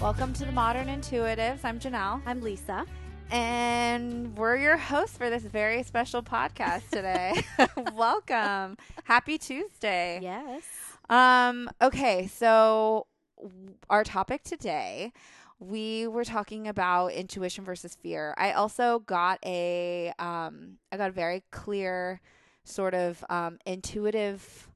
Welcome to the Modern Intuitives. I'm Janelle, I'm Lisa. and we're your hosts for this very special podcast today. Welcome. Happy Tuesday. Yes. Um, okay, so our topic today, we were talking about intuition versus fear. I also got a um I got a very clear sort of um intuitive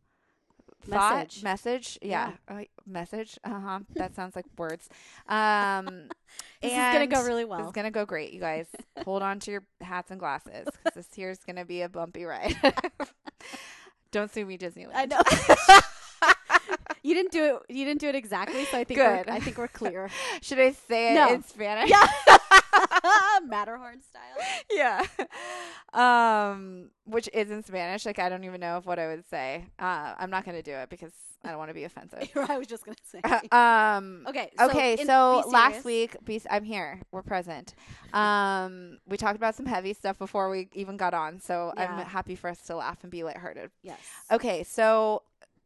thought Message. message. Yeah. Uh, message. Uh-huh. That sounds like words. Um This is gonna go and really This well. is gonna go great, you guys. Hold on to your hats and glasses because this here's gonna be a bumpy ride. Don't sue me, Disneyland. I know. you didn't do it. You didn't do it exactly. So I think Good. We're, I think we're clear. Should I say it No. in Spanish? yeah. Matterhorn style. yeah. Um, which is in Spanish. Like I don't even know if what I would say. Uh, I'm not gonna do it because I don't want to be offensive. I was just gonna say. um. Okay. So okay, in- so last week, be, I'm here. We're present. Um, we talked about some heavy stuff before we even got on, so I'm happy for us to laugh and be lighthearted. Yes. Okay, so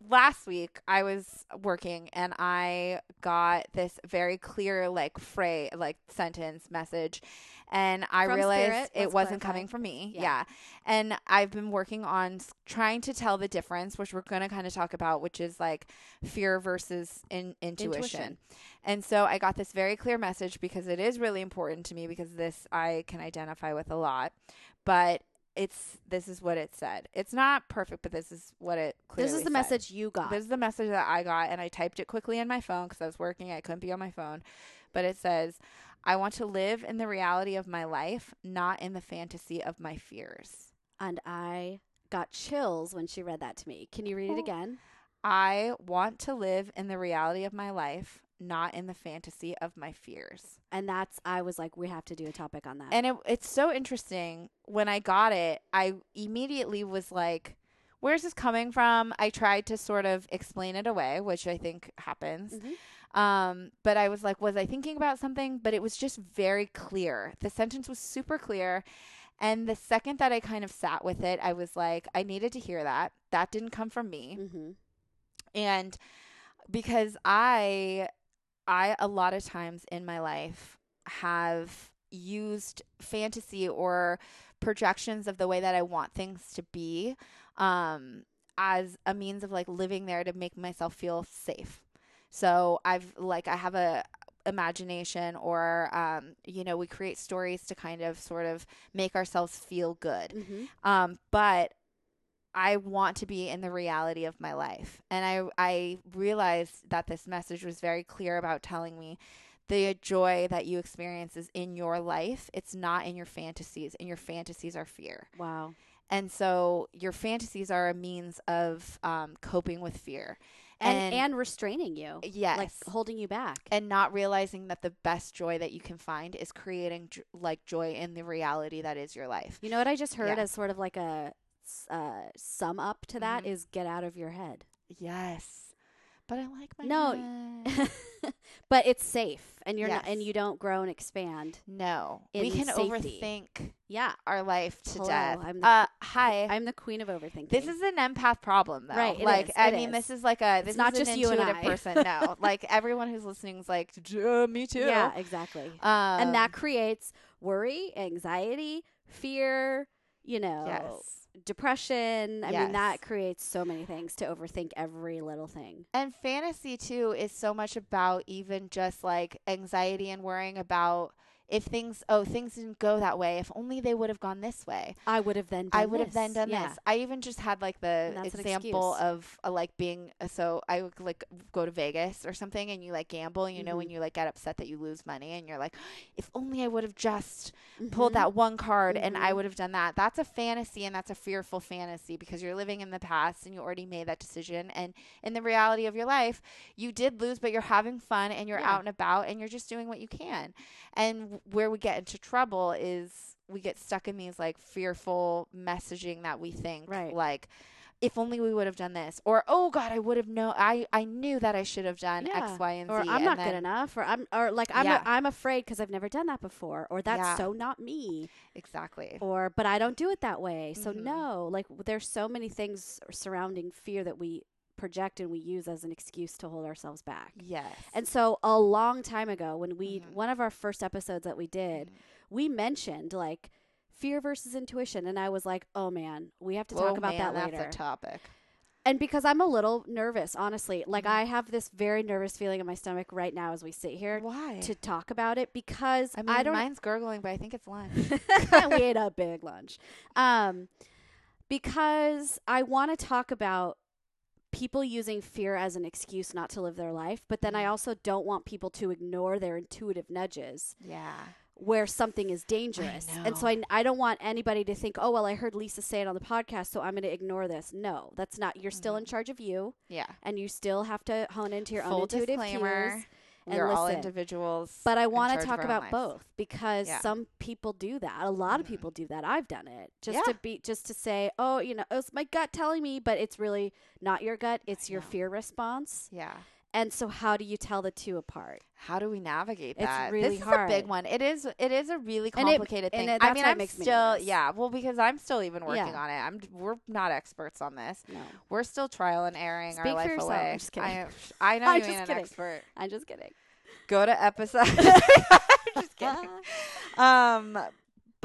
last week I was working and I got this very clear like phrase, like sentence message, and I From realized Spirit, it wasn't clarify. coming from me. Yeah. Yeah. and I've been working on trying to tell the difference, which we're going to kind of talk about, which is like fear versus in- intuition. Intuition. And so I got this very clear message because it is really important to me because this I can identify with a lot, but. It's this is what it said. It's not perfect, but this is what it clearly This is the said. message you got. This is the message that I got, and I typed it quickly in my phone because I was working. I couldn't be on my phone. But it says, I want to live in the reality of my life, not in the fantasy of my fears. and I got chills when she read that to me. Can you read it again? I want to live in the reality of my life, not in the fantasy of my fears. And that's. I was like, we have to do a topic on that. And it, it's so interesting. When I got it, I immediately was like, Where's this coming from? I tried to sort of explain it away, which I think happens. Mhm. Um, but I was like, was I thinking about something? But it was just very clear. The sentence was super clear. And the second that I kind of sat with it, I was like, I needed to hear that. That didn't come from me. Mhm. And because I, I, a lot of times in my life have used fantasy or projections of the way that I want things to be, um, as a means of like living there to make myself feel safe. So I've like I have a imagination or um you know we create stories to kind of sort of make ourselves feel good. Mhm. Um but I want to be in the reality of my life. And I I realized that this message was very clear about telling me the joy that you experience is in your life. It's not in your fantasies. And your fantasies are fear. Wow. And so your fantasies are a means of um, coping with fear. And, And- and restraining you. Yes. Like holding you back. and not realizing that the best joy that you can find is creating like joy in the reality that is your life. You know what I just heard Yeah. as sort of like a uh, sum up to that Mhm. is get out of your head. Yes. But I like my No. but it's safe and you're not and you don't grow and expand. No. we can safety. overthink Yeah. our life to Hello, death. I'm the- uh hi. I'm the queen of overthinking. this is an empath problem though. Right, like is, I mean is. this is like a this not is an just you and I. person. No. like everyone who's listening is like "Uh, me too. Yeah, exactly. Um, and that creates worry, anxiety, fear, you know, yes. depression. I Yes. mean, that creates so many things to overthink every little thing. And fantasy too is so much about even just like anxiety and worrying about if things oh things didn't go that way if only they would have gone this way I would have then done I would have then done Yeah. this. I even just had like the And that's an example of uh, like being uh, so I would like go to Vegas or something and you like gamble, you know, when Mhm. you like get upset that you lose money and you're like, if only I would have just pulled Mhm. that one card and I Mhm. would have done that. That's a fantasy and that's a fearful fantasy because you're living in the past and you already made that decision. And in the reality of your life, you did lose, but you're having fun and you're Yeah. out and about and you're just doing what you can. And where we get into trouble is we get stuck in these like fearful messaging that we think Right. like if only we would have done this or oh god i would have known i i knew that i should have done Yeah. x y and or z I'm and not then- good enough, or I'm, or like I'm, Yeah. a, I'm afraid because I've never done that before, or that's Yeah. so not me, exactly or but I don't do it that way. So Mhm. no, like there's so many things surrounding fear that we project and we use as an excuse to hold ourselves back. Yes. And so a long time ago when we Mhm. one of our first episodes that we did, we mentioned like fear versus intuition and I was like, "Oh man, we have to Oh, talk about man, that that's later." a topic. and because I'm a little nervous, honestly. Like Mhm. I have this very nervous feeling in my stomach right now as we sit here Why? to talk about it because I mean, I, don't mine's gurgling, but I think it's lunch. we ate a big lunch. Um, because I want to talk about people using fear as an excuse not to live their life, but then I Mhm. also don't want people to ignore their intuitive nudges yeah. where something is dangerous. And so. I, I don't want anybody to think, oh, well, I heard Lisa say it on the podcast, so I'm going to ignore this. No, that's not. You're still in Mhm. charge of you, Yeah. and you still have to hone into your own Full intuitive disclaimer. cues. And are all individuals. But I want to talk about lives. both because Yeah. some people do that. A lot of Mhm. people do that. I've done it just Yeah. to be just to say, oh, you know, it's my gut telling me, but it's really not your gut. It's your fear response. Yeah. And so, how do you tell the two apart? How do we navigate that? It's really this is a big one. It is. It is a really And it- complicated and thing. it- I mean, I'm makes me still. nervous. Yeah. Well, because I'm still even working Yeah. on it. I'm. We're not experts on this. No, We're still trial and erroring Speak our life yourself. away. I'm just kidding. I, I know I'm you ain't an expert. I'm just kidding. Go to episode. I'm just kidding. Um,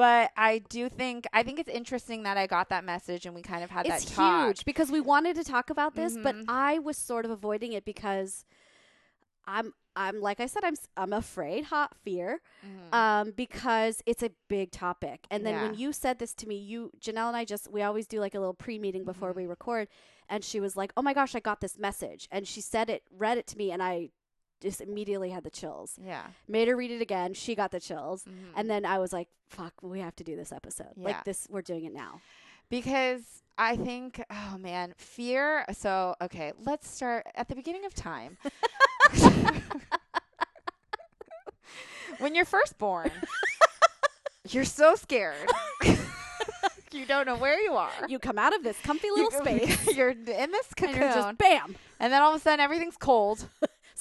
but I do think I think it's interesting that I got that message and we kind of had it's that talk. huge because we wanted to talk about this, but Mhm. I was sort of avoiding it because I'm I'm like I said I'm I'm afraid, hot fear. Mhm. um, because it's a big topic. And then when you said this to me, you Janelle and I just we always do like a little pre meeting before Mhm. we record, and she was like, "Oh my gosh, I got this message," and she said it, read it to me, and I just immediately had the chills. yeah. Made her read it again. She got the chills, Mhm. and then I was like, "Fuck, we have to do this episode. Yeah. Like this, we're doing it now." because I think, oh man, fear. So, okay, let's start at the beginning of time. when you're first born, you're so scared. you don't know where you are. You come out of this comfy You little go- space, You're in this and cocoon, you're just bam, and then all of a sudden everything's cold.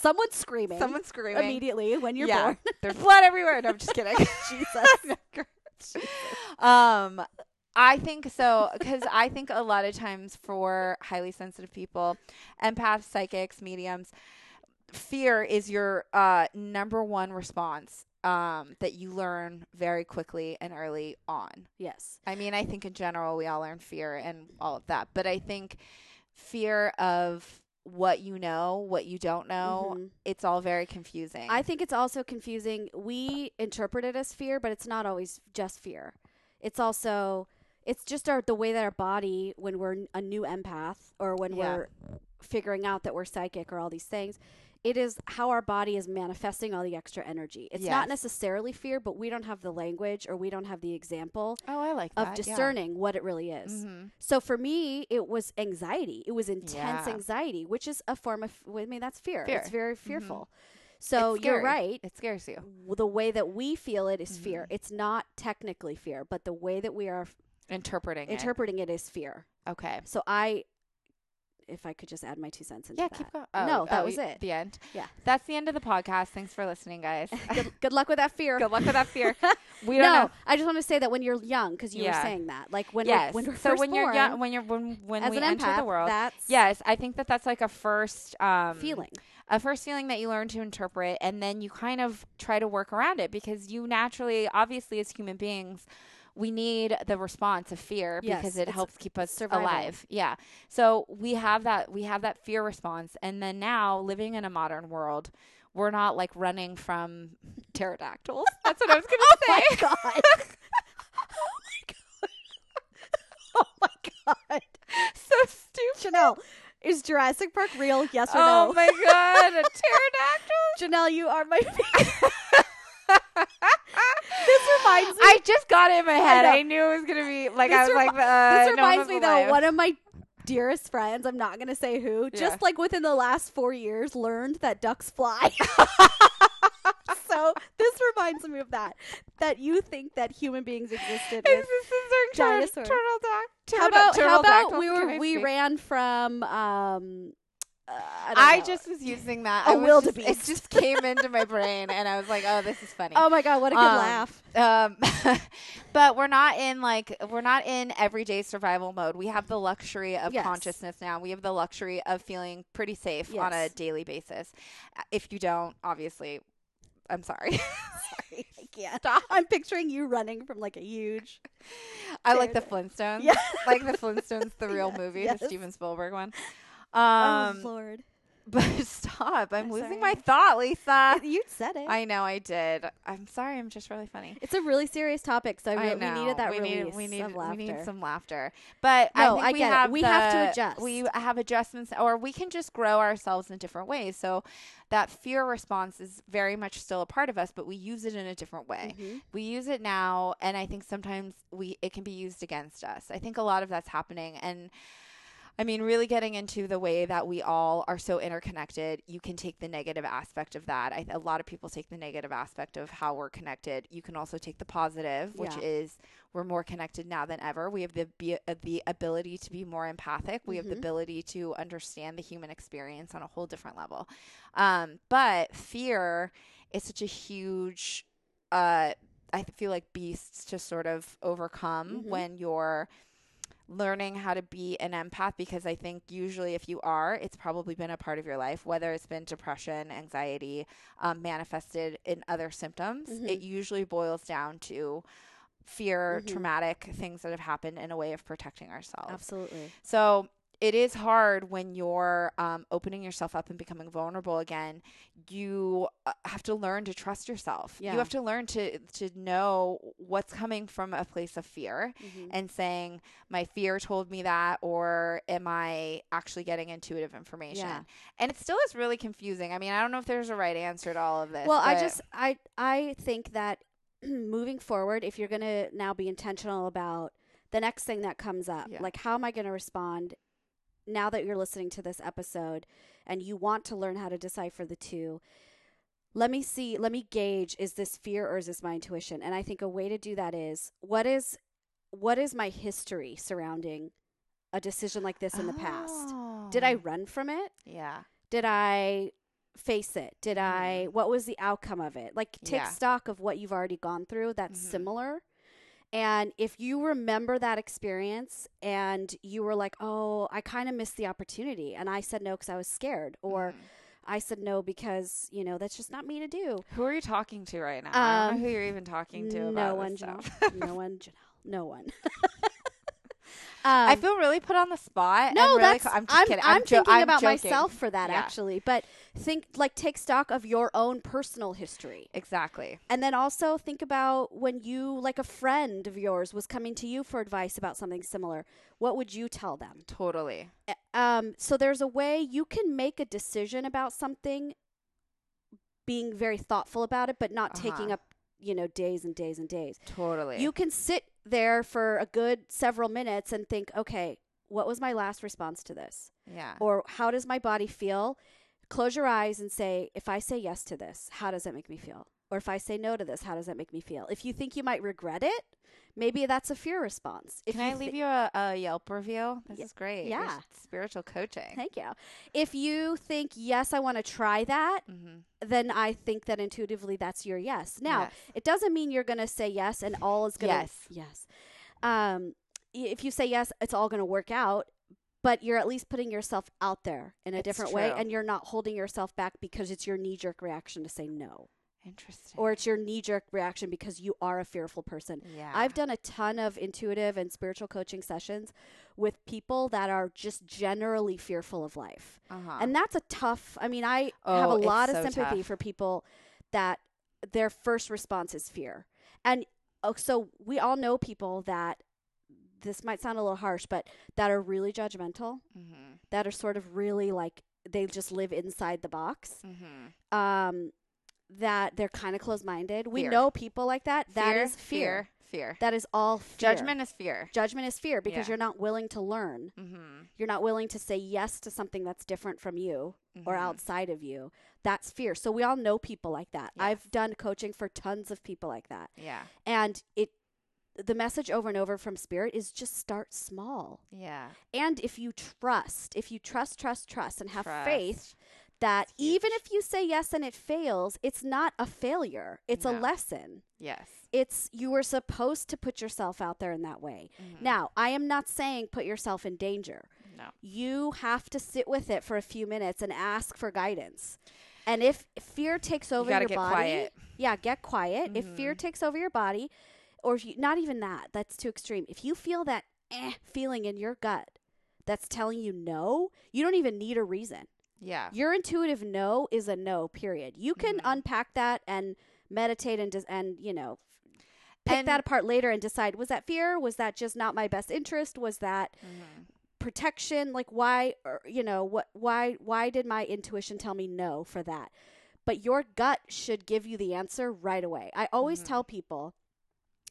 Someone's screaming. Someone's screaming. immediately when you're yeah, born. there's blood everywhere. No, I'm just kidding. Jesus. um I think so because I think a lot of times for highly sensitive people, empaths, psychics, mediums, fear is your uh, number one response um, that you learn very quickly and early on. Yes. I mean, I think in general we all learn fear and all of that, but I think fear of what you know, what you don't know, Mhm. it's all very confusing. I think it's also confusing. We interpret it as fear, but it's not always just fear. It's also it's just our the way that our body when we're a new empath or when Yeah. we're figuring out that we're psychic or all these things, it is how our body is manifesting all the extra energy. It's not necessarily fear, but we don't have the language or we don't have the example oh, I like that. of discerning what it really is. hmm So for me, it was anxiety. It was intense Yeah. anxiety, which is a form of I mean that's fear. Fear. It's very Mhm. fearful. So you're right It scares you. the way that we feel it is fear. Mhm. It's not technically fear, but the way that we are f- Interpreting it. interpreting it is fear. Okay. So I, if I could just add my two cents into Yeah, that. keep going. No, that oh, was it. The end. Yeah. That's the end of the podcast. Thanks for listening, guys. good, good luck with that fear. Good luck with that fear. We don't no, know. I just want to say that when you're young, because you Yeah. were saying that, like when yes. we're, when we're so first when you're young, when you're when when we enter empath, the world, that's yes, I think that that's like a first um, feeling. a first feeling that you learn to interpret, and then you kind of try to work around it because you naturally, obviously, as human beings. We need the response of fear Yes, because it helps keep us survival. alive. Yeah. So we have that we have that fear response and then now living in a modern world, we're not like running from pterodactyls. That's what I was going to oh say. Oh my god! oh my god! so stupid. Janelle, is Jurassic Park real? Yes or Oh no? Oh my god, a pterodactyl. Janelle, you are my. This reminds me. I just got it in my head. know. I, knew it was gonna be like This I was remi- like, uh, this reminds me though. One of my dearest friends, I'm not gonna say who, Yeah. just like within the last four years, learned that ducks fly. so this reminds me of that. That you think that human beings existed. Is With, this is our dinosaurs. turtle doc? how about how about we were we ran from um I, I just was using that. A I was just- It just came into my brain, and I was like, "Oh, this is funny." Oh my god, what a good Um, laugh. Um, but we're not in like we're not in everyday survival mode. We have the luxury of Yes. consciousness now. We have the luxury of feeling pretty safe on a daily basis. If you don't, obviously, I'm sorry. Sorry, I can't. I'm picturing you running from like a huge. I like the Flintstones. Yeah. like the Flintstones, the real Yes, movie, yes. the Steven Spielberg one. Oh Um, Lord, but stop! I'm I'm losing sorry. my thought, Lisa. you said it. I know I did. I'm sorry. I'm just really funny. it's a really serious topic, so I I re- know. we needed that we release need, we need, of laughter. We need some laughter. But No, I think I we get it. have We have to adjust. We have adjustments, or we can just grow ourselves in different ways. So that fear response is very much still a part of us, but we use it in a different way. Mhm. We use it now, and I think sometimes we it can be used against us. I think a lot of that's happening, and I mean, really getting into the way that we all are so interconnected, you can take the negative aspect of that. I, a lot of people take the negative aspect of how we're connected. You can also take the positive, which Yeah. is we're more connected now than ever. We have the be, uh, the ability to be more empathic. We have the Mhm. ability to understand the human experience on a whole different level. Um, but fear is such a huge, uh, I feel like beasts to sort of overcome Mhm. when you're learning how to be an empath because I think usually if you are, it's probably been a part of your life, whether it's been depression, anxiety, um, manifested in other symptoms. Mhm. It usually boils down to fear, Mhm. traumatic things that have happened in a way of protecting ourselves. Absolutely. So it is hard when you're um, opening yourself up and becoming vulnerable again. You uh, have to learn to trust yourself. Yeah. You have to learn to to know what's coming from a place of fear Mhm. and saying my fear told me that or am i actually getting intuitive information Yeah. and it still is really confusing i mean i don't know if there's a right answer to all of this Well, I just I I think that moving forward, if you're going to now be intentional about the next thing that comes up, Yeah. like how am I going to respond now that you're listening to this episode and you want to learn how to decipher the two? Let me see, let me gauge is this fear or is this my intuition? And I think a way to do that is what is what is my history surrounding a decision like this in the past? Did I Oh. run from it? yeah did I face it? Did I Mhm. what was the outcome of it? Like take Yeah. stock of what you've already gone through that's Mhm. similar. And if you remember that experience and you were like, "Oh, I kind of missed the opportunity and I said no cuz I was scared," or Mhm. I said no because, you know, that's just not me to do. who are you talking to right now i don't Um, know who you're even talking to no about one, this Janelle. stuff. no one, Janelle. No one. i Um, feel really put on the spot No, and really that's co- i'm just I'm, kidding I'm jo- thinking I'm about joking. myself for that Yeah. actually, but think like take stock of your own personal history. exactly And then also think about when you, like a friend of yours, was coming to you for advice about something similar. What would you tell them? totally Um, so there's a way you can make a decision about something, being very thoughtful about it, but not taking Uh-huh. up, you know, days and days and days. totally You can sit there for a good several minutes and think, okay, what was my last response to this? yeah Or how does my body feel? Close your eyes and say, if I say yes to this, how does that make me feel? Or if I say no to this, how does that make me feel? If you think you might regret it, maybe that's a fear response. If can I leave you a, a Yelp review? This is great. Yeah. spiritual coaching. Thank you. If you think, yes, I want to try that, Mm-hmm. then I think that intuitively that's your yes. Now, Yes. it doesn't mean you're going to say yes and all is going to Yes. yes. Um if you say yes, it's all going to work out, but you're at least putting yourself out there in a It's different way and you're not holding yourself back because it's your knee-jerk reaction to say no Interesting. or it's your knee-jerk reaction because you are a fearful person. yeah, I've done a ton of intuitive and spiritual coaching sessions with people that are just generally fearful of life. uh-huh. And that's a tough. I mean, I Oh, have a lot of so sympathy tough. for people that their first response is fear. And oh, so we all know people that this might sound a little harsh, but that are really judgmental, mm-hmm. that are sort of really like they just live inside the box. Mm-hmm. Um that they're kind of closed-minded. We Fear. know people like that. That fear, is fear. fear. That is all fear. Judgment is fear. Judgment is fear because Yeah. you're not willing to learn. Mm-hmm. You're not willing to say yes to something that's different from you or Mhm. outside of you. That's fear. So we all know people like that. I've done coaching for tons of people like that. Yeah. And it the message over and over from spirit is just start small. Yeah. And if you trust, if you trust, trust, trust, and have faith Trust. That even if you say yes and it fails, it's not a failure, it's a lesson. Yes. It's you were supposed to put yourself out there in that way. Mhm. Now, I am not saying put yourself in danger. No. You have to sit with it for a few minutes and ask for guidance. And if fear takes over you your get body, quiet. yeah, get quiet. If fear Mhm. takes over your body, or if you, not even that, that's too extreme. If you feel that eh feeling in your gut that's telling you no, you don't even need a reason. Yeah. Your intuitive no is a no, period. You can Mhm. unpack that and meditate and and you know pick And- that apart later and decide was that fear? Was that just not my best interest? Was that Mhm. protection like why or, you know what why why did my intuition tell me no for that but your gut should give you the answer right away i always Mhm. tell people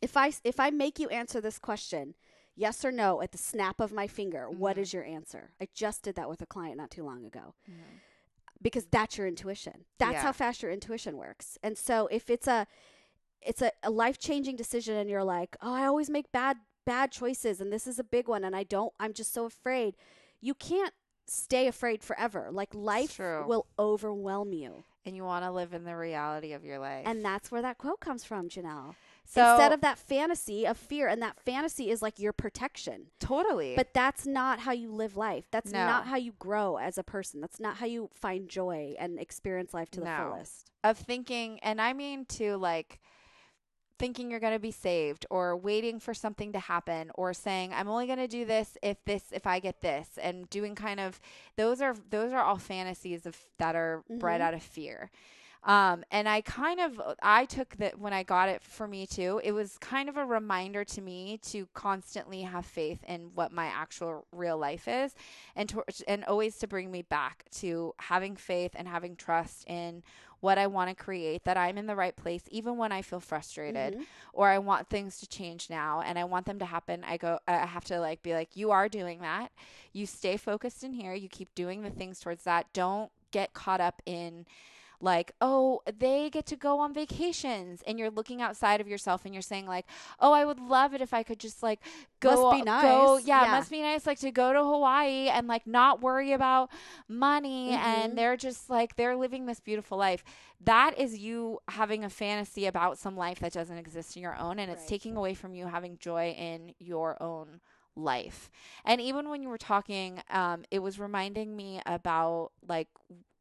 if I if i make you answer this question yes or no at the snap of my finger what Mhm. is your answer i just did that with a client not too long ago Mhm. because that's your intuition that's Yeah. how fast your intuition works and so if it's a it's a, a life-changing decision and you're like oh i always make bad bad choices and this is a big one and i don't i'm just so afraid you can't stay afraid forever like life will overwhelm you And you want to live in the reality of your life. and that's where that quote comes from janelle so instead of that fantasy of fear and that fantasy is like your protection totally. but that's not how you live life that's No. not how you grow as a person that's not how you find joy and experience life to the No. fullest of thinking, and I mean to like thinking you're going to be saved or waiting for something to happen or saying I'm only going to do this if this if I get this and doing kind of those are those are all fantasies of that are bred Mhm. out of fear. Um, and I kind of I took that when I got it for me too. It was kind of a reminder to me to constantly have faith in what my actual real life is, and to, and always to bring me back to having faith and having trust in what I want to create. That I'm in the right place, even when I feel frustrated Mhm. or I want things to change now and I want them to happen. I go. I have to like be like, you are doing that. You stay focused in here. You keep doing the things towards that. Don't get caught up in like, oh, they get to go on vacations and you're looking outside of yourself and you're saying like, oh, I would love it if I could just like go Must be go nice. yeah, Yeah. it must be nice like to go to Hawaii and like not worry about money Mhm. and they're just like they're living this beautiful life. That is you having a fantasy about some life that doesn't exist in your own and it's Right. taking away from you having joy in your own life. And even when you were talking, um, it was reminding me about like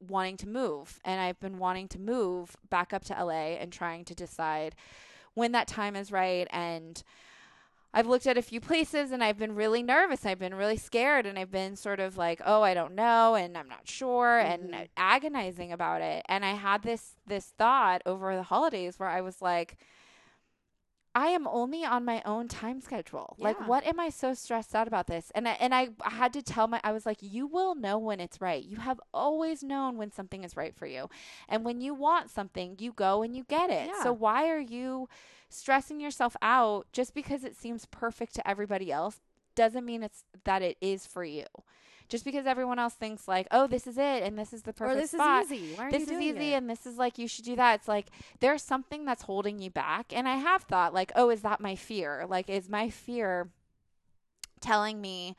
wanting to move. And I've been wanting to move back up to LA and trying to decide when that time is right. And I've looked at a few places and I've been really nervous. I've been really scared and I've been sort of like, oh, I don't know and I'm not sure and Mhm. agonizing about it. And I had this this thought over the holidays where I was like, I am only on my own time schedule. Like, what am I so stressed out about this? And I, and I had to tell my, I was like, you will know when it's right. You have always known when something is right for you. And when you want something, you go and you get it. Yeah. So why are you stressing yourself out just because it seems perfect to everybody else? Doesn't mean it's that it is for you. Just because everyone else thinks like, oh, this is it and this is the perfect or this spot is easy. This is easy it? and this is like you should do that it's like there's something that's holding you back and i have thought like oh is that my fear like is my fear telling me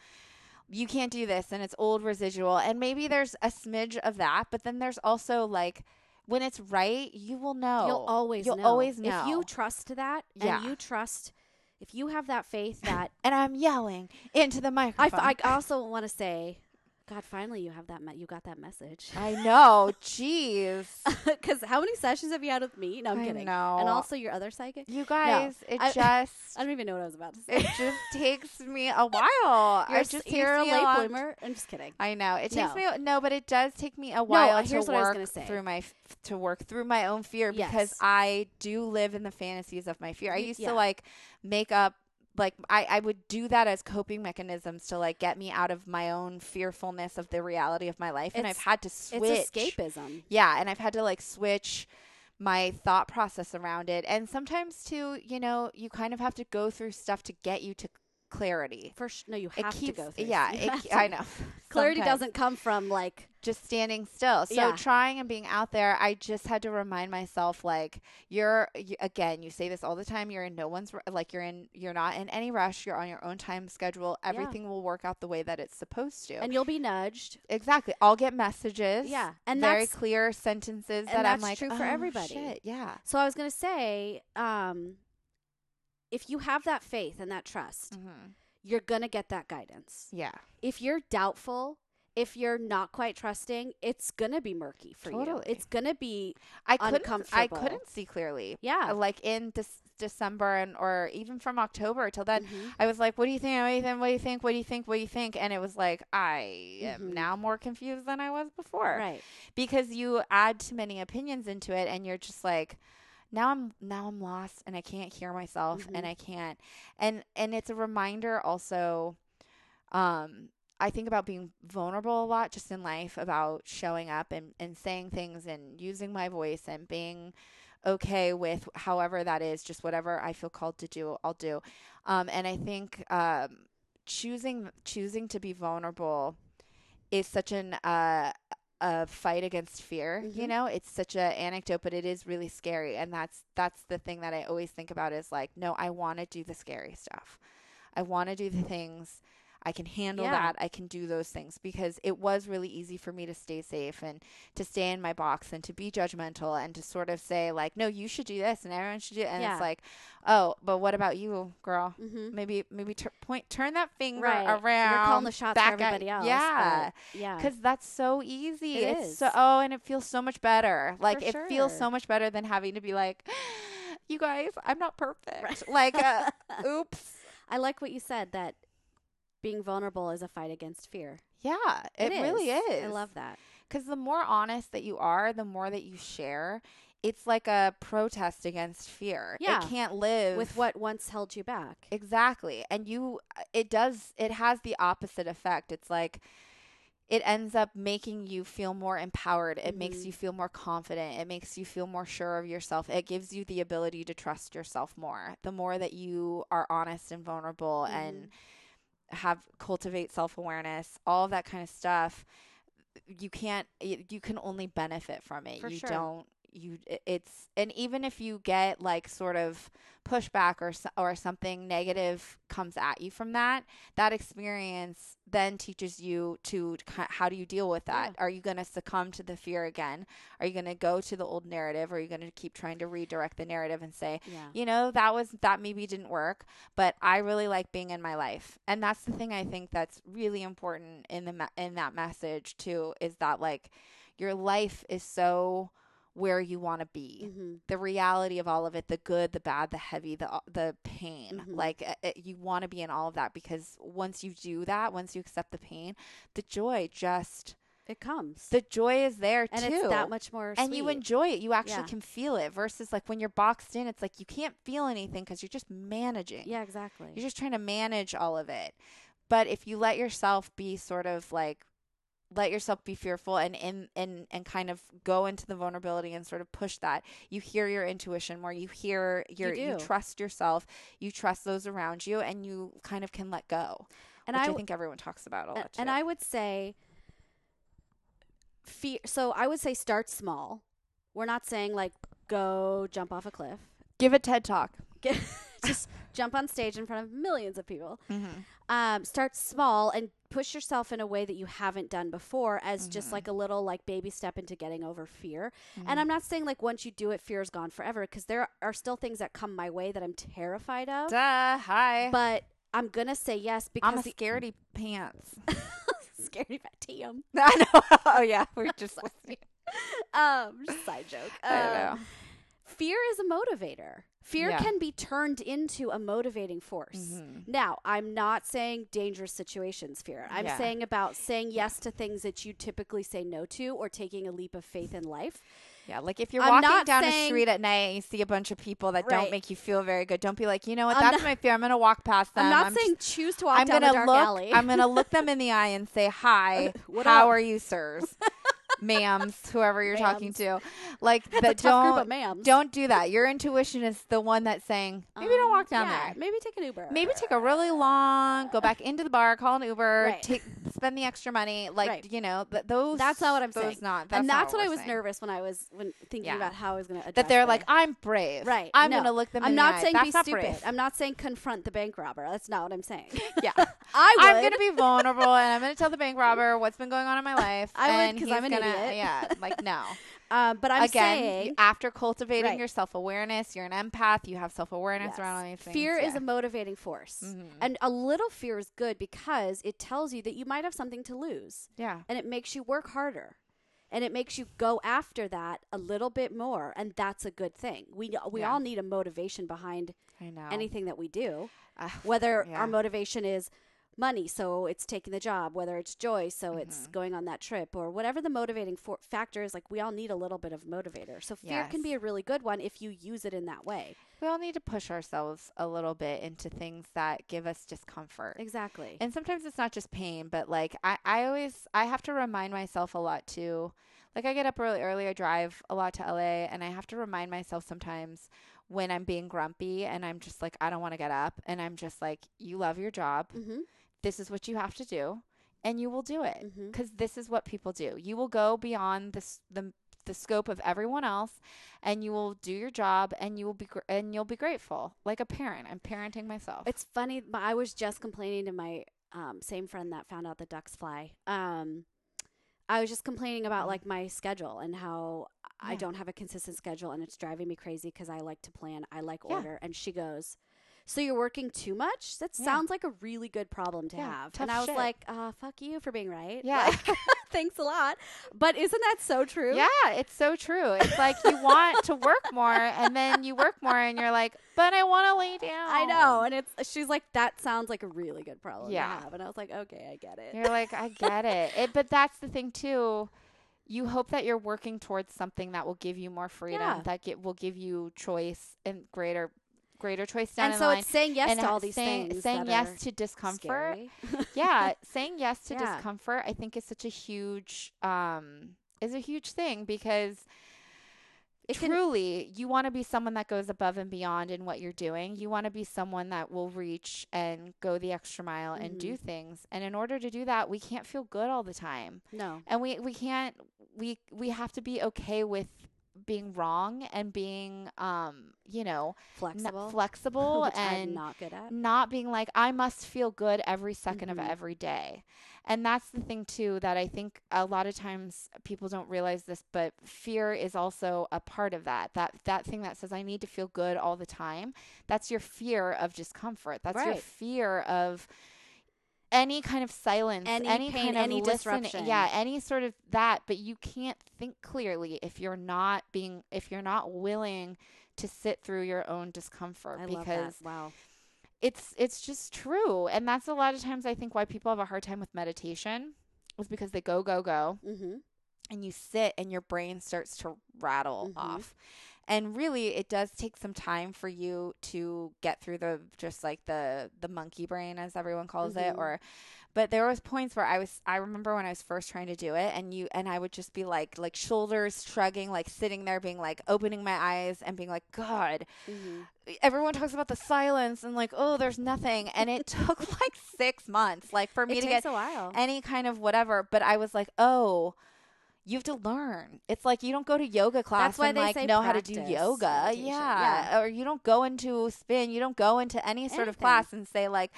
you can't do this and it's old residual and maybe there's a smidge of that but then there's also like when it's right you will know You'll always You'll know. always If you trust that Yeah. and you trust if you have that faith that and i'm yelling into the I, microphone f- I also want to say God finally you have that me- you got that message. I know jeez Cuz how many sessions have you had with me? No, I'm I kidding. know. And also your other psychic? you guys it I- just I don't even know what I was about to say. it just takes me a while You're, it just you're a late bloomer. I'm just kidding. I know it takes No. me no, but it does take me a while here's to what I was work through my to work through my own fear because Yes. I do live in the fantasies of my fear. I used yeah. to like make up like I, I would do that as coping mechanisms to like get me out of my own fearfulness of the reality of my life and I've had to switch It's escapism. yeah, and I've had to like switch my thought process around it. And sometimes too, you know, you kind of have to go through stuff to get you to clarity. For sh- no, you have to keeps go through. yeah, it, to. I know. Clarity Sometimes. doesn't come from like just standing still. So Yeah. trying and being out there, I just had to remind myself like you're you, again, you say this all the time, you're in no one's like you're in you're not in any rush, you're on your own time schedule. Everything will work out the way that it's supposed to. And you'll be nudged. exactly. I'll get messages. Yeah. And very clear sentences that I'm like true for "Oh, everybody." shit, Yeah. so I was going to say um if you have that faith and that trust, hmm you're going to get that guidance. Yeah. If you're doubtful, if you're not quite trusting, it's going to be murky for you. Totally. It's going to be I couldn't I couldn't see clearly. yeah. Uh, Like in this December and or even from October till then Mhm. I was like, "What do you think? What do you think? What do you think? What do you think? What do you think?" And it was like, I am Mhm. now more confused than I was before Right. because you add too many opinions into it, and you're just like, now I'm now I'm lost, and I can't hear myself, Mhm. and I can't, and and it's a reminder also. Um, I think about being vulnerable a lot just in life, about showing up and and saying things and using my voice and being okay with however that is, just whatever I feel called to do, I'll do. Um, and I think um, choosing choosing to be vulnerable is such an uh, a fight against fear. You Mhm. know, it's such a anecdote, but it is really scary. And that's that's the thing that I always think about is like, no, I want to do the scary stuff. I want to do the things. I can handle Yeah. that. I can do those things because it was really easy for me to stay safe and to stay in my box and to be judgmental and to sort of say like, no, you should do this and everyone should do it. And Yeah. it's like, oh, but what about you, girl? Mhm. Maybe maybe tur point turn that finger Right. around. You're calling the shots for everybody else. Yeah. yeah. Because that's so easy. It it's is. so oh, and it feels so much better. Like For it feels so much better than having to be like, you guys, I'm not perfect. Like, uh, oops. I like what you said that being vulnerable is a fight against fear. Yeah, it, really is. I love that. because the more honest that you are, the more that you share. It's like a protest against fear. Yeah. It can't live With what once held you back. Exactly. And you it does it has the opposite effect. It's like it ends up making you feel more empowered. It makes Mhm. you feel more confident. It makes you feel more sure of yourself. It gives you the ability to trust yourself more. The more that you are honest and vulnerable and Mm-hmm. Have cultivate self-awareness, all of that kind of stuff, you can't you can only benefit from it. For you sure. don't you it's and even if you get like sort of pushback or or something negative comes at you from that that experience then teaches you to how do you deal with that? Are you going to succumb to the fear again? Are you going to go to the old narrative? Or are you going to keep trying to redirect the narrative and say Yeah. you know that was that maybe didn't work but i really like being in my life. And that's the thing i think that's really important in the in that message too is that like your life is so where you want to be hmm the reality of all of it the good the bad the heavy the uh, the pain Mhm. like uh, uh, you want to be in all of that because once you do that once you accept the pain the joy just It comes. the joy is there too. and too it's that much more and you enjoy it you actually Yeah. can feel it versus like when you're boxed in it's like you can't feel anything because you're just managing Yeah, exactly. you're just trying to manage all of it but if you let yourself be sort of like let yourself be fearful and in and and kind of go into the vulnerability and sort of push that you hear your intuition more you hear your you, do. trust yourself you trust those around you and you kind of can let go and which I think everyone talks about a and, lot too. and I would say fear so I would say start small. We're not saying like go jump off a cliff. give a TED talk just jump on stage in front of millions of people. mm-hmm. um, start small and push yourself in a way that you haven't done before as just Mhm. like a little like baby step into getting over fear Mm-hmm. and i'm not saying like once you do it fear is gone forever because there are still things that come my way that i'm terrified of Duh, hi but i'm gonna say yes because I'm a scaredy pants scaredy fat TM. I know oh yeah we're just um just side joke I don't know. Um, fear is a motivator fear Yeah. can be turned into a motivating force Mhm. Now, I'm not saying dangerous situations fear. I'm Yeah. saying about saying yes to things that you typically say no to or taking a leap of faith in life. Yeah, like if you're I'm walking down a street at night and you see a bunch of people that Right. don't make you feel very good, don't be like, you know what, I'm that's not- my fear. I'm gonna walk past them. I'm not I'm saying just- choose to walk I'm down gonna a dark look. alley. I'm gonna look them in the eye and say, "Hi, how up?" are you, sirs?" ma'ams, whoever you're talking to, like That's that don't ma'ams. don't do that. Your intuition is the one that's saying maybe don't Um, walk down yeah, there. Maybe take an Uber. Maybe take a really long, go back into the bar, call an Uber, Right. take spend the extra money, like Right. you know. Th- those That's not what I'm those saying. Not, and not that's what I was saying. nervous when I was when thinking Yeah. about how I was going to that they're like, I'm brave, Right. I'm No. gonna look them. I'm in the not eye. saying That's be not stupid. brave. I'm not saying confront the bank robber. That's not what I'm saying. Yeah. I. I'm gonna be vulnerable and I'm gonna tell the bank robber what's been going on in my life. I would, because I'm an gonna, idiot. Yeah, like no. Um, but I'm Again, saying after cultivating Right. your self awareness, you're an empath. You have self awareness yes, around all these things. fear is a motivating force, Mhm. and a little fear is good because it tells you that you might have something to lose, yeah. and it makes you work harder. And it makes you go after that a little bit more, and that's a good thing. We we Yeah. all need a motivation behind I know. anything that we do. Uh, whether Yeah. our motivation is money so it's taking the job whether it's joy so it's Mm-hmm. going on that trip or whatever the motivating for- factor is like we all need a little bit of motivator so fear can be a really good one if you use it in that way we all need to push ourselves a little bit into things that give us discomfort. exactly And sometimes it's not just pain, but like I, I always I have to remind myself a lot too. Like I get up really early, I drive a lot to LA and I have to remind myself sometimes when I'm being grumpy and I'm just like I don't want to get up and I'm just like you love your job. mm-hmm. This is what you have to do and you will do it Mhm. cuz this is what people do. You will go beyond this the the scope of everyone else and you will do your job and you will be gr- and you'll be grateful like a parent. I'm parenting myself. it's funny but i was just complaining to my um, same friend that found out the ducks fly um, i was just complaining about like my schedule and how i don't have a consistent schedule and it's driving me crazy because i like to plan i like Yeah. order and she goes so you're working too much that Yeah. sounds like a really good problem to Yeah, have and i was shit. like uh, fuck you for being right Yeah. Like, thanks a lot but isn't that so true Yeah, it's so true. It's like you want to work more and then you work more and you're like, but I want to lay down. I know, and it's she's like that sounds like a really good problem Yeah. to have, and I was like, okay, I get it. You're like, I get it. it. But that's the thing too. You hope that you're working towards something that will give you more freedom, Yeah. that get, will give you choice and greater greater choice down and so line. it's saying yes to all these saying, things. saying yes to discomfort. yeah, saying yes to Yeah. discomfort I think is such a huge um is a huge thing because It can- truly you want to be someone that goes above and beyond in what you're doing you want to be someone that will reach and go the extra mile and do Mm-hmm. things and in order to do that we can't feel good all the time no, and we we can't we we have to be okay with being wrong and being um you know n- flexible, flexible which I'm and not good at. not being like I must feel good every 2nd Mhm. of every day. And that's the thing too that I think a lot of times people don't realize this but fear is also a part of that. That that thing that says I need to feel good all the time. That's your fear of discomfort. That's your fear of any kind of silence, Any any, pain, kind of any listen- disruption. Yeah, any sort of that, but you can't think clearly if you're not being if you're not willing to sit through your own discomfort I because. Wow. it's it's just true and that's a lot of times i think why people have a hard time with meditation is because they go go go Mm-hmm. and you sit and your brain starts to rattle Mhm. off and really it does take some time for you to get through the just like the the monkey brain as everyone calls it Mhm. or but there was points where I was I remember when I was first trying to do it and you and I would just be like like shoulders shrugging like sitting there being like opening my eyes and being like god Mm-hmm. everyone talks about the silence and like oh there's nothing and it took like six months like for me It to get a while. any kind of whatever but i was like oh you have to learn it's like you don't go to yoga class why and they like say know how to do yoga yeah. Yeah. or you don't go into spin you don't go into any sort of class and say like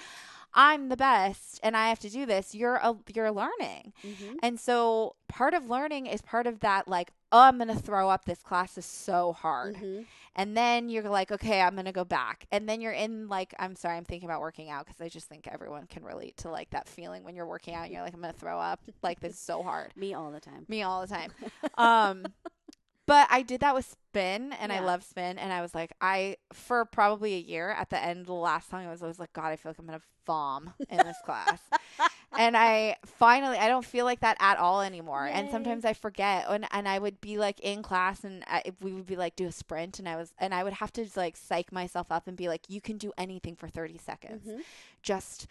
i'm the best and i have to do this you're a, you're learning mm-hmm. and so part of learning is part of that like oh i'm gonna throw up this class is so hard Mm-hmm. and then you're like okay i'm gonna go back and then you're in like i'm sorry i'm thinking about working out because i just think everyone can relate to like that feeling when you're working out and you're like i'm gonna throw up like this is so hard Me all the time. me all the time um but i did that with spin and i love spin and i was like i for probably a year at the end the last time i was always like god i feel like i'm gonna vom in this class and I finally I don't feel like that at all anymore. And sometimes I forget, and and I would be like in class, and I, we would be like do a sprint, and I was and I would have to like psych myself up and be like, you can do anything for thirty seconds, Mhm. just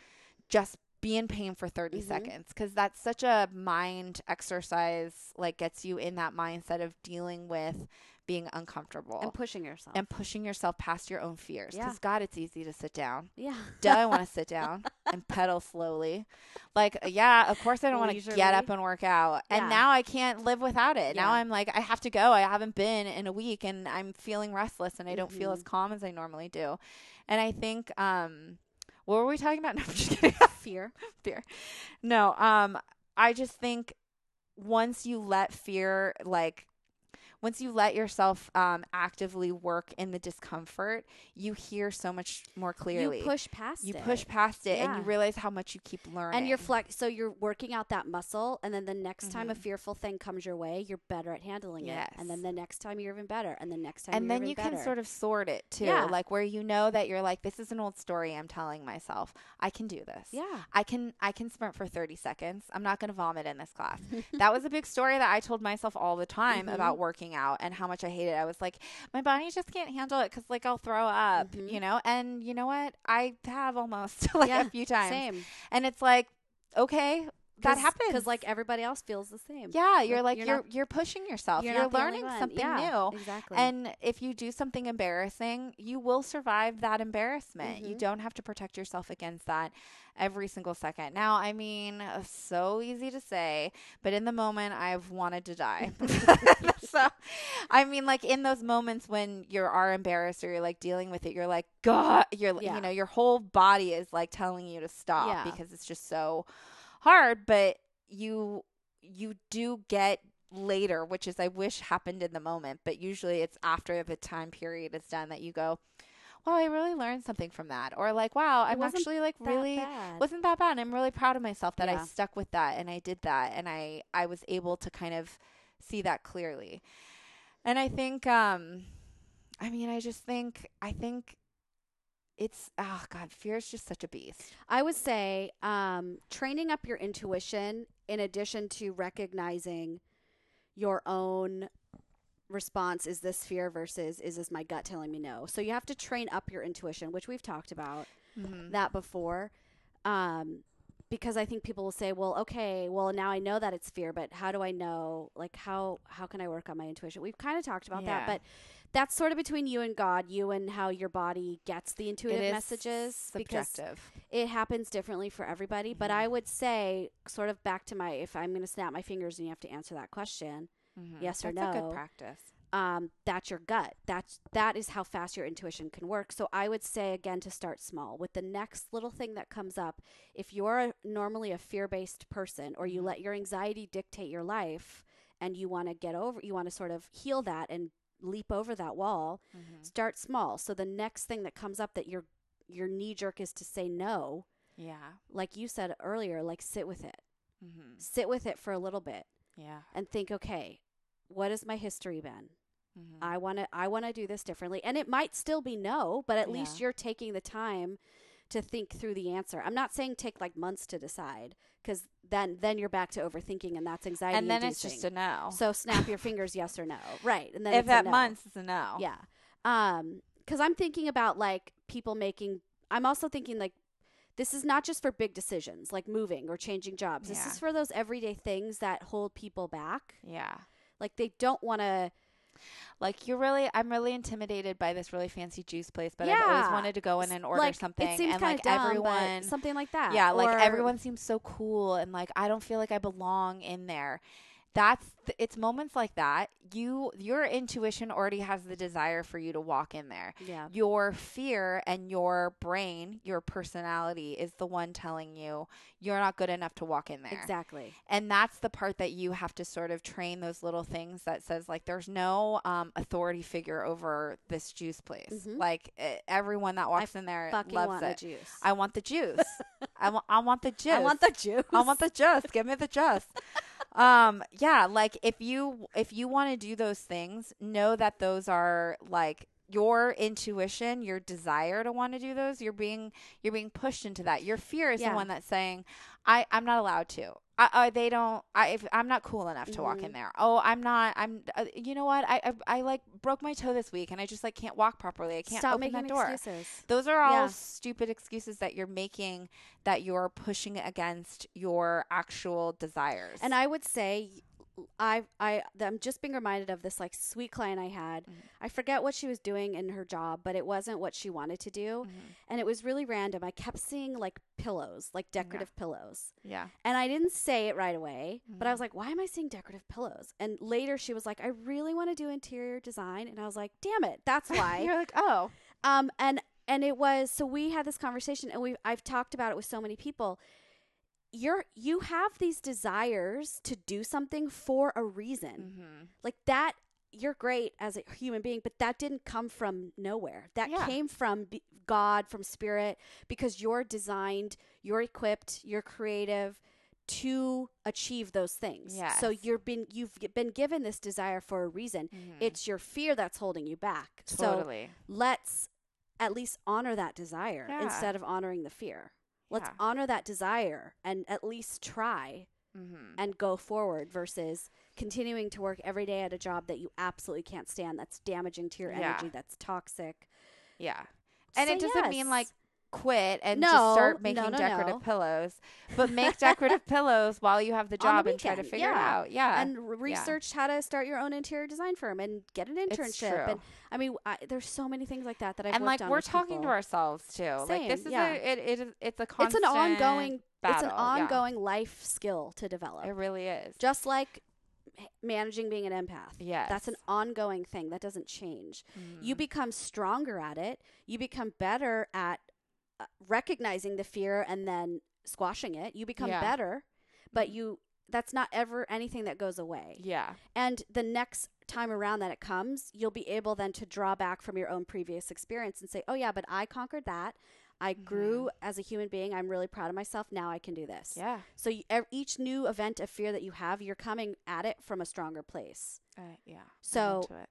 just be in pain for 30 Mhm. seconds because that's such a mind exercise like gets you in that mindset of dealing with being uncomfortable and pushing yourself. and pushing yourself past your own fears Yeah. because god it's easy to sit down yeah. do I want to sit down and pedal slowly. Like, yeah, of course I don't want to get up and work out. And now I can't live without it. Now I'm like, I have to go. I haven't been in a week and I'm feeling restless and I don't feel as calm as I normally do. And I think, um, what were we talking about? No, I'm just kidding. Fear. fear. No, um, I just think once you let fear, like, once you let yourself um, actively work in the discomfort, you hear so much more clearly. You push past You it. push past it and you realize how much you keep learning. and you're flex so you're working out that muscle and then the next time a Mhm. fearful thing comes your way you're better at handling it and then the next time you're even better and the next time and then you better. can sort of sort it too. Yeah. Like where you know that you're like, this is an old story I'm telling myself. I can do this. yeah I can I can sprint for 30 seconds. I'm not going to vomit in this class. that was a big story that I told myself all the time Mhm. about working out and how much I hated it. I was like, my body just can't handle it cuz like I'll throw up, Mhm. you know? And you know what? I have almost like Yeah, a few times. same And it's like, okay, that happens. because like everybody else feels the same yeah, you're like, like, you're you're you're, pushing yourself. You're, not only learning something Yeah, new. exactly And if you do something embarrassing, you will survive that embarrassment. You Mhm. don't have to protect yourself against that every single second. Now, I mean, so easy to say, but in the moment, I've wanted to die. so, I mean, like in those moments when you are embarrassed or you're like dealing with it, you're like, God, you're, Yeah. you know, your whole body is like telling you to stop Yeah. because it's just so hard. But you, you do get later, which is I wish happened in the moment, but usually it's after the time period is done that you go, "Wow, I really learned something from that," or like, "Wow, I'm actually like really bad. wasn't that bad. I'm really proud of myself that I stuck with that and I did that and I I was able to kind of see that clearly." And I think um I mean, I just think I think it's oh god, fear is just such a beast. I would say um, training up your intuition in addition to recognizing your own response is this fear versus is this my gut telling me no. So you have to train up your intuition, which we've talked about Mm-hmm. that before. Um, because I think people will say, "Well, okay, well now I know that it's fear, but how do I know? Like how how can I work on my intuition?" We've kind of talked about Yeah. that, but that's sort of between you and God, you and how your body gets the intuitive messages subjective. it happens differently for everybody. But Mhm. I would say, sort of back to my, if I'm going to snap my fingers and you have to answer that question, Mhm. yes or That's a no. good practice. um, that's your gut. That's that is how fast your intuition can work. So I would say again to start small with the next little thing that comes up. If you're a, normally a fear-based person, or you Mhm. let your anxiety dictate your life, and you want to get over, you want to sort of heal that and leap over that wall. Mm-hmm. Start small. So the next thing that comes up that your your knee jerk is to say no, Yeah. like you said earlier, like sit with it. Mm-hmm. Sit with it for a little bit Yeah. and think, okay, what has my history been? Mm-hmm. I want to I want to do this differently. And it might still be no, but at least you're taking the time to think through the answer. I'm not saying take like months to decide cuz then then you're back to overthinking and that's anxiety and then it's just a no. So snap your fingers yes or no. Right. And then if a no. months is a no. Yeah. Um cuz I'm thinking about like people making I'm also thinking like this is not just for big decisions like moving or changing jobs. This is for those everyday things that hold people back. Yeah. Like they don't want to Like you're really, I'm really intimidated by this really fancy juice place, but I've always wanted to go in and order like something, it seems and like dumb, everyone, but something like that. yeah, like everyone seems so cool, and like I don't feel like I belong in there. That's th- it's moments like that. You your intuition already has the desire for you to walk in there. Yeah. Your fear and your brain, your personality is the one telling you you're not good enough to walk in there. Exactly. and that's the part that you have to sort of train those little things that says like there's no um, authority figure over this juice place Mhm. like eh, everyone that walks in there loves want it the juice. i want the juice I want i want the juice I want the juice. i want the juice give me the juice um yeah like if you if you want to do those things know that those are like your intuition, your desire to want to do those, you're being you're being pushed into that. Your fear is Yeah. the one that's saying, "I I'm not allowed to. I, I they don't. I if, I'm not cool enough to walk Mhm. in there. Oh, I'm not. I'm. Uh, you know what? I, I I like broke my toe this week, and I just like can't walk properly. I can't Stop open making that door. excuses. Those are all Yeah. stupid excuses that you're making that you're pushing against your actual desires. And I would say, I I I'm just being reminded of this like sweet client I had. Mhm. I forget what she was doing in her job, but it wasn't what she wanted to do, Mhm. and it was really random. I kept seeing like pillows, like decorative pillows, yeah. and I didn't say it right away. But I Mhm. was like, "Why am I seeing decorative pillows?" And later she was like, "I really want to do interior design," and I was like, "Damn it, that's why." You're like, oh, Um, and and it was so we had this conversation, and we I've talked about it with so many people. You're you have these desires to do something for a reason, mm-hmm. like that. You're great as a human being, but that didn't come from nowhere. That Yeah. came from b- God, from Spirit, because you're designed, you're equipped, you're creative to achieve those things. So you're been you've been given this desire for a reason. It's your fear that's holding you back. So Mm-hmm. totally. let's at least honor that desire Yeah. instead of honoring the fear. Let's Yeah. honor that desire and at least try mm-hmm. and go forward versus continuing to work every day at a job that you absolutely can't stand, that's damaging to your Yeah. energy, that's toxic. Yeah. And Say it doesn't mean like quit and No, just start making no, decorative no. pillows, but make decorative pillows while you have the On the job and try to figure it out. Yeah. and re- research how to start your own interior design firm and get an it's internship. true. And I mean, I, there's so many things like that that I've and like we're talking people. to ourselves too. like this Same, is yeah. a it, it it's a It's an ongoing. battle. it's an yeah. ongoing life skill to develop. It really is. just like managing being an empath. Yes. That's an ongoing thing that doesn't change. You Mhm. become stronger at it. You become better at recognizing the fear and then squashing it. You become Yeah. better, but Mhm. you that's not ever anything that goes away. yeah. And the next time around that it comes, you'll be able then to draw back from your own previous experience and say, "Oh yeah, but I conquered that. I grew as a human being. I'm really proud of myself. Now I can do this." Mm-hmm. Yeah. So you, each new event of fear that you have, you're coming at it from a stronger place. Uh, yeah. So- it.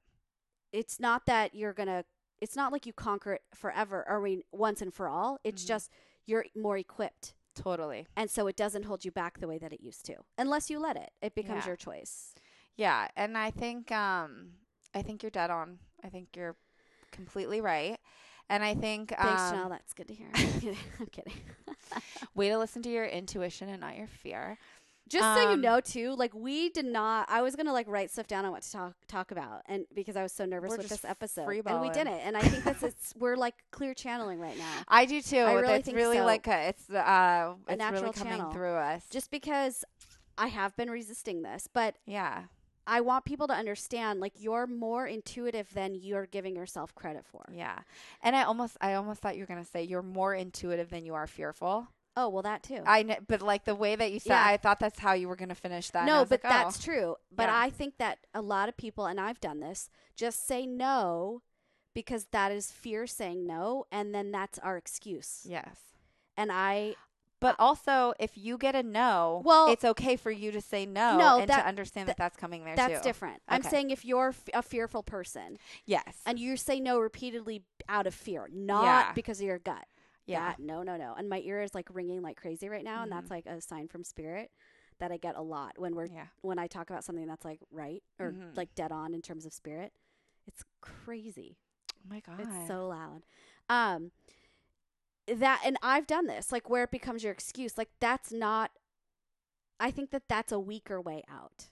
It's not that you're gonna. It's not like you conquer it forever, or I mean, once and for all. It's Mhm. just you're more equipped, totally. and so it doesn't hold you back the way that it used to, unless you let it. It becomes Yeah. your choice. Yeah, and I think um I think you're dead on. I think you're completely right. And I think Thanks, um, Janelle. That's good to hear. I'm kidding. I'm kidding. way to listen to your intuition and not your fear. Just so you Um, know, too, like we did not. I was gonna like write stuff down on what to talk talk about, and because I was so nervous with this episode, and we didn't. And I think that's it's we're like clear channeling right now. I do too. I really it's think really so. like a, it's uh it's natural really coming channel. through us. Just because I have been resisting this, but yeah. I want people to understand like you're more intuitive than you're giving yourself credit for. Yeah. And I almost I almost thought you were going to say you're more intuitive than you are fearful. Oh well, that too. I know, but like the way that you said Yeah. I thought that's how you were going to finish that. no, but like, oh. that's true. But Yeah. I think that a lot of people, and I've done this, just say no because that is fear saying no, and then that's our excuse. Yes. And I, But also, if you get a no, Well- it's okay for you to say no, No, and that- to understand that, that's coming there that's too. different. I'm saying if you're f- a fearful person Yes. and you say no repeatedly out of fear, not Yeah. because of your gut. Yeah. No, no, no. And my ear is like ringing like crazy right now, and Mhm. that's like a sign from spirit that I get a lot when we're yeah. when I talk about something that's like right or Mhm. like dead on in terms of spirit. It's crazy. Oh my god. It's so loud. Um that and I've done this like where it becomes your excuse. Like that's not I think that that's a weaker way out.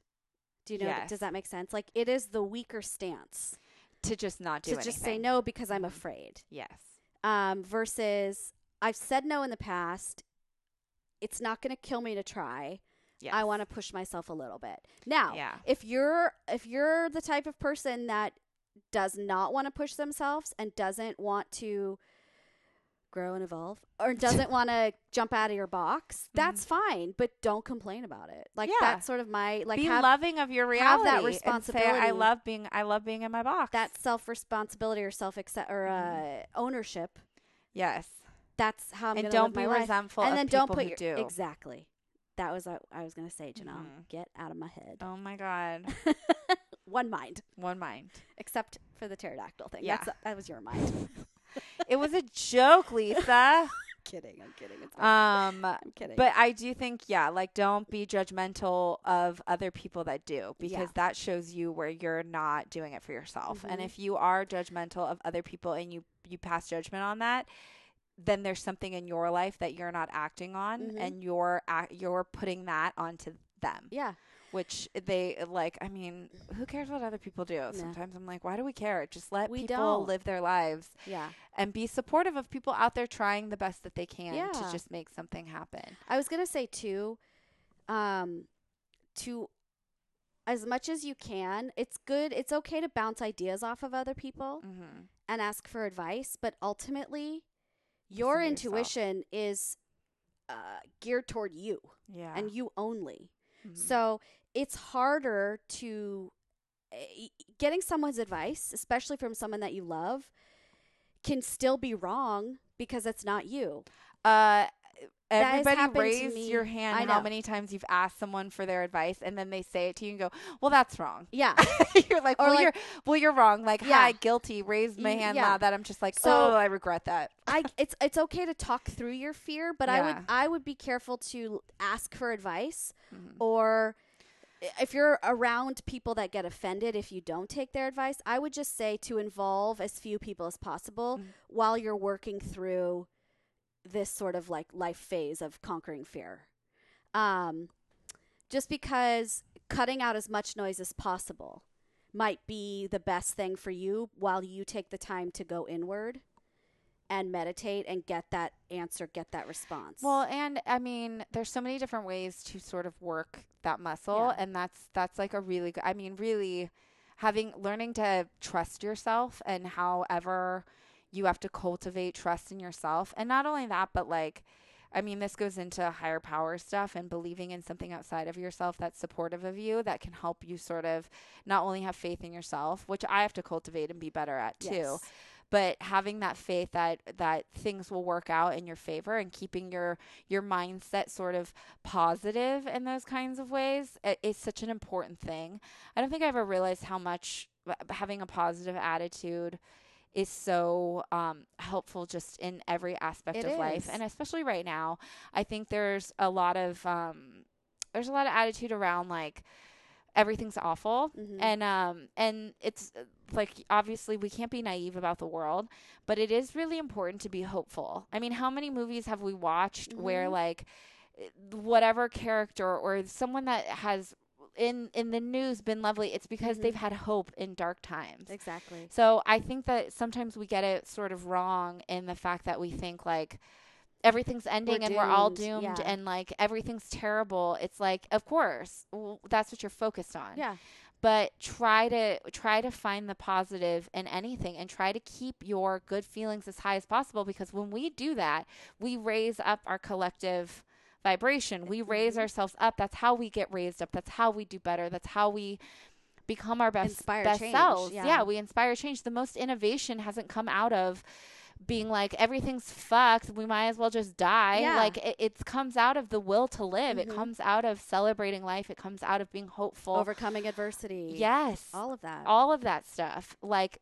Do you know Yes. does that make sense? Like it is the weaker stance to just not do to just say no because I'm Mhm. afraid. Yes. Um versus I've said no in the past. It's not going to kill me to try. Yes. I want to push myself a little bit. Now, Yeah. if you're if you're the type of person that does not want to push themselves and doesn't want to grow and evolve or doesn't want to jump out of your box, that's fine, but don't complain about it. Like Mm-hmm. Yeah. that's sort of my like be have loving of your have reality. that and say, I love being. I love being in my box. that self responsibility or self accept or uh, ownership. yes. That's how I'm and don't be my life. resentful And of then don't put your do. exactly. That was what I was gonna say, Janelle. Mhm. Get out of my head. Oh my god. One mind. One mind. except for the pterodactyl thing. Yeah. That's, that was your mind. it was a joke, Lisa. kidding. I'm kidding. It's um, I'm kidding. but I do think, yeah, like don't be judgmental of other people that do because Yeah. that shows you where you're not doing it for yourself. And Mhm. if you are judgmental of other people and you you pass judgment on that, then there's something in your life that you're not acting on, Mhm. and you're you're putting that onto them. yeah. Which they like i mean who cares what other people do sometimes i'm like why do we care just let We people don't. live their lives Yeah. and be supportive of people out there trying the best that they can Yeah. to just make something happen I was gonna say too, um, to as much as you can, it's good. It's okay to bounce ideas off of other people mm-hmm. and ask for advice, but ultimately, your to yourself. intuition is uh, geared toward you yeah and you only. Mhm. So it's harder to eh, getting someone's advice, especially from someone that you love, can still be wrong because it's not you. uh everybody raise your hand how many times you've asked someone for their advice and then they say it to you and go well that's wrong Yeah. you're like well like- you're well you're wrong like Yeah. hi guilty Raise my hand yeah. loud that i'm just like So- oh i regret that I it's it's okay to talk through your fear, but I would I would be careful to ask for advice Mhm. or if you're around people that get offended if you don't take their advice, I would just say to involve as few people as possible Mhm. while you're working through this sort of like life phase of conquering fear. Um just because cutting out as much noise as possible might be the best thing for you while you take the time to go inward and meditate and get that answer, get that response. Well, and I mean, there's so many different ways to sort of work that muscle, Yeah. and that's that's like a really good. I mean, really having learning to trust yourself, and however you have to cultivate trust in yourself, and not only that, but like. I mean, this goes into higher power stuff and believing in something outside of yourself that's supportive of you that can help you sort of not only have faith in yourself, which I have to cultivate and be better at too, Yes. But having that faith that that things will work out in your favor and keeping your your mindset sort of positive in those kinds of ways is such an important thing. I don't think I ever realized how much uh, having a positive attitude is so um, helpful just in every aspect It of life and especially right now i think there's a lot of um, there's a lot of attitude around like everything's awful Mhm. and um and it's uh, like obviously we can't be naive about the world but it is really important to be hopeful i mean how many movies have we watched where Mhm. like eh, whatever character or someone that has in in the news been lovely it's because Mhm. they've had hope in dark times exactly. so I think that sometimes we get it sort of wrong in the fact that we think like everything's ending and we're all doomed, doomed yeah. and like everything's terrible. It's like, of course, w- that's what you're focused on. Yeah. But try to try to find the positive in anything and try to keep your good feelings as high as possible because when we do that, we raise up our collective vibration. We raise Mhm. ourselves up. That's how we get raised up. That's how we do better. That's how we become our best Inspire best change, selves. yeah. we inspire change. The most innovation hasn't come out of being like everything's fucked. We might as well just die. Yeah. Like it, it comes out of the will to live. It Mhm. comes out of celebrating life. It comes out of being hopeful. Overcoming adversity. yes, All of that. all of that stuff. Like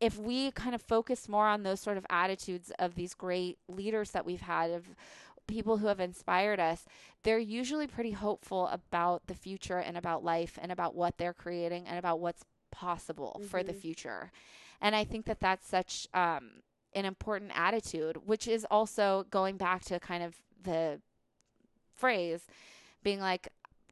if we kind of focus more on those sort of attitudes of these great leaders that we've had of people who have inspired us, they're usually pretty hopeful about the future and about life and about what they're creating and about what's possible for the Mhm. future. And I think that that's such um, an important attitude, which is also going back to kind of the phrase being like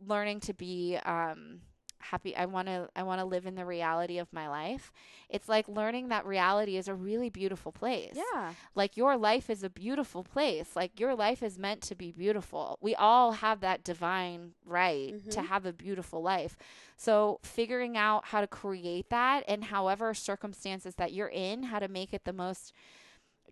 learning to be um, happy i want to i want to live in the reality of my life. It's like learning that reality is a really beautiful place. Yeah. like your life is a beautiful place. Like your life is meant to be beautiful. We all have that divine right to Mhm. have a beautiful life. So figuring out how to create that and however circumstances that you're in how to make it the most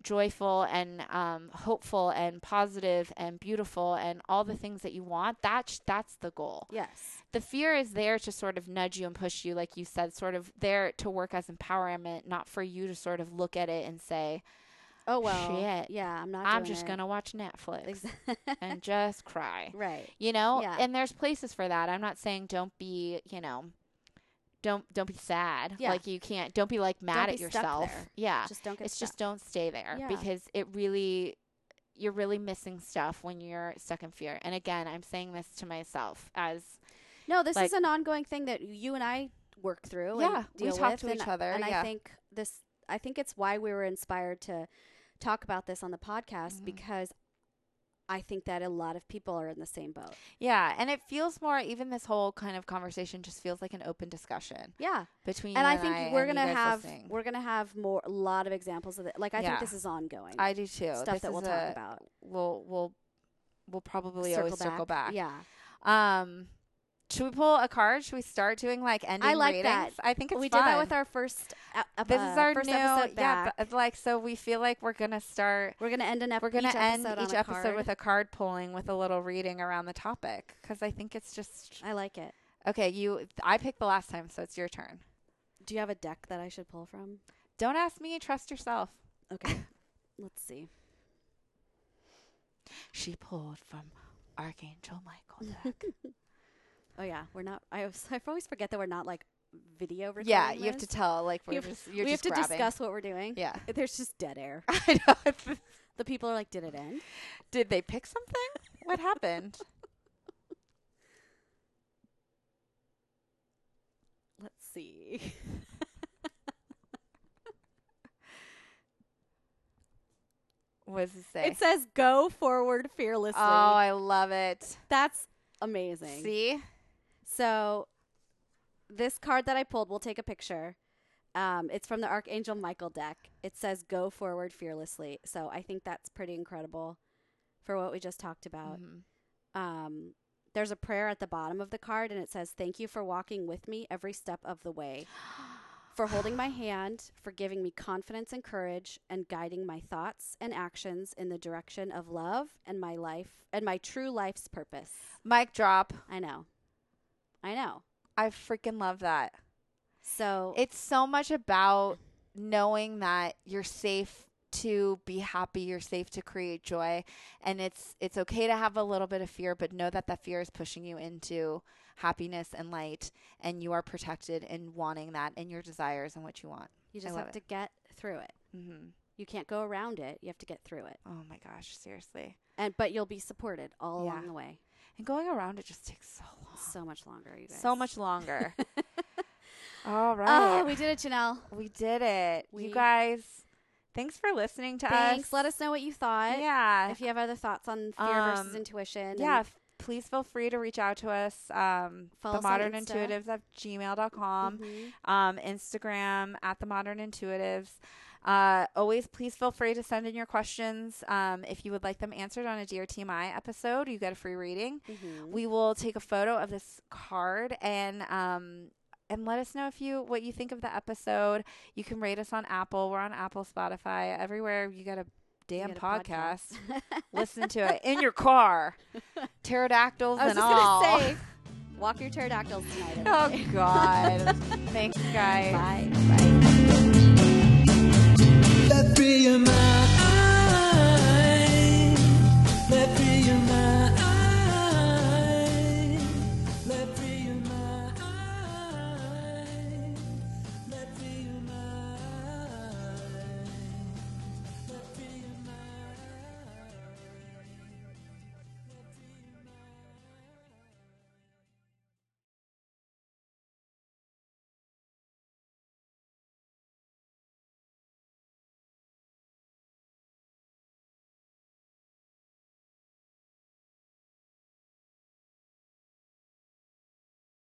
joyful and um, hopeful and positive and beautiful and all the things that you want that's that's the goal Yes. the fear is there to sort of nudge you and push you, like you said, sort of there to work as empowerment, not for you to sort of look at it and say, Oh well. Shit. Yeah, I'm not. I'm just it. going to watch Netflix and just cry. right. You know? Yeah. And there's places for that. I'm not saying don't be, you know, don't don't be sad. Yeah. Like you can't don't be like mad Don't at yourself. Yeah. Just don't get it's stuck. just don't stay there Yeah. because it really you're really missing stuff when you're stuck in fear. And again, I'm saying this to myself as No, this Like- is an ongoing thing that you and I work through. Yeah, and we talk with, to each other, And yeah. I think this. I think it's why we were inspired to talk about this on the podcast Mhm. because I think that a lot of people are in the same boat. yeah, and it feels more even this whole kind of conversation just feels like an open discussion Yeah, between you and I think we're gonna have listening. we're gonna have more a lot of examples of it. Like I Yeah. think this is ongoing I do too. stuff This that we'll talk about. We'll we'll we'll probably always circle back. Yeah, Um, should we pull a card? Should we start doing like ending I like ratings? that. I think it's we fun. did that with our first. Uh, This is our first new episode yeah. But, like so, we feel like we're gonna start. we're gonna end an ep- We're gonna each end each episode card. with a card pulling with a little reading around the topic because I think it's just I like it. okay. You, I picked the last time, so it's your turn. Do you have a deck that I should pull from? Don't ask me. Trust yourself. Okay, let's see. She pulled from Archangel Michael deck. Oh yeah, we're not. I always, I always forget that we're not like video recording. yeah, you have to tell like we're We have- just you're we have to grabbing. discuss what we're doing. Yeah, There's just dead air. I know. The people are like, "Did it end?" Did they pick something? What happened? Let's see. What does it say? It says, "Go forward fearlessly." oh, I love it. That's amazing. See, So, this card that I pulled, we'll take a picture. Um, it's from the Archangel Michael deck. It says, "Go forward fearlessly." So I think that's pretty incredible for what we just talked about. Mhm. um, there's a prayer at the bottom of the card and it says thank you for walking with me every step of the way for holding my hand for giving me confidence and courage and guiding my thoughts and actions in the direction of love and my life and my true life's purpose mic drop. i know i know I freaking love that. so It's so much about knowing that you're safe to be happy, you're safe to create joy, and it's it's okay to have a little bit of fear, but know that that fear is pushing you into happiness and light, and you are protected in wanting that and your desires and what you want. you just have it. to get through it Mm-hmm. you can't go around it you have to get through it Oh my gosh, seriously. and but you'll be supported all Yeah. along the way And going around it just takes so long. so much longer you guys So much longer. All right. oh we did it janelle we did it. We- you guys, thanks for listening to thanks us. let us know what you thought Yeah. if you have other thoughts on fear versus Um, intuition. yeah. f- Please feel free to reach out to us. Um, Follow the us on modern intuitives at gmail.com. Mhm. Um, Instagram at the modern intuitives. Uh, always please feel free to send in your questions. Um, if you would like them answered on a Dear TMI episode, you get a free reading. Mhm. We will take a photo of this card and um and let us know if you what you think of the episode. You can rate us on Apple. We're on Apple, Spotify, everywhere you got a damn a podcast. Listen to it in your car. Pterodactyls I was and just all. say, walk your pterodactyls tonight. oh god. Thanks guys. Bye. Bye. Be a man.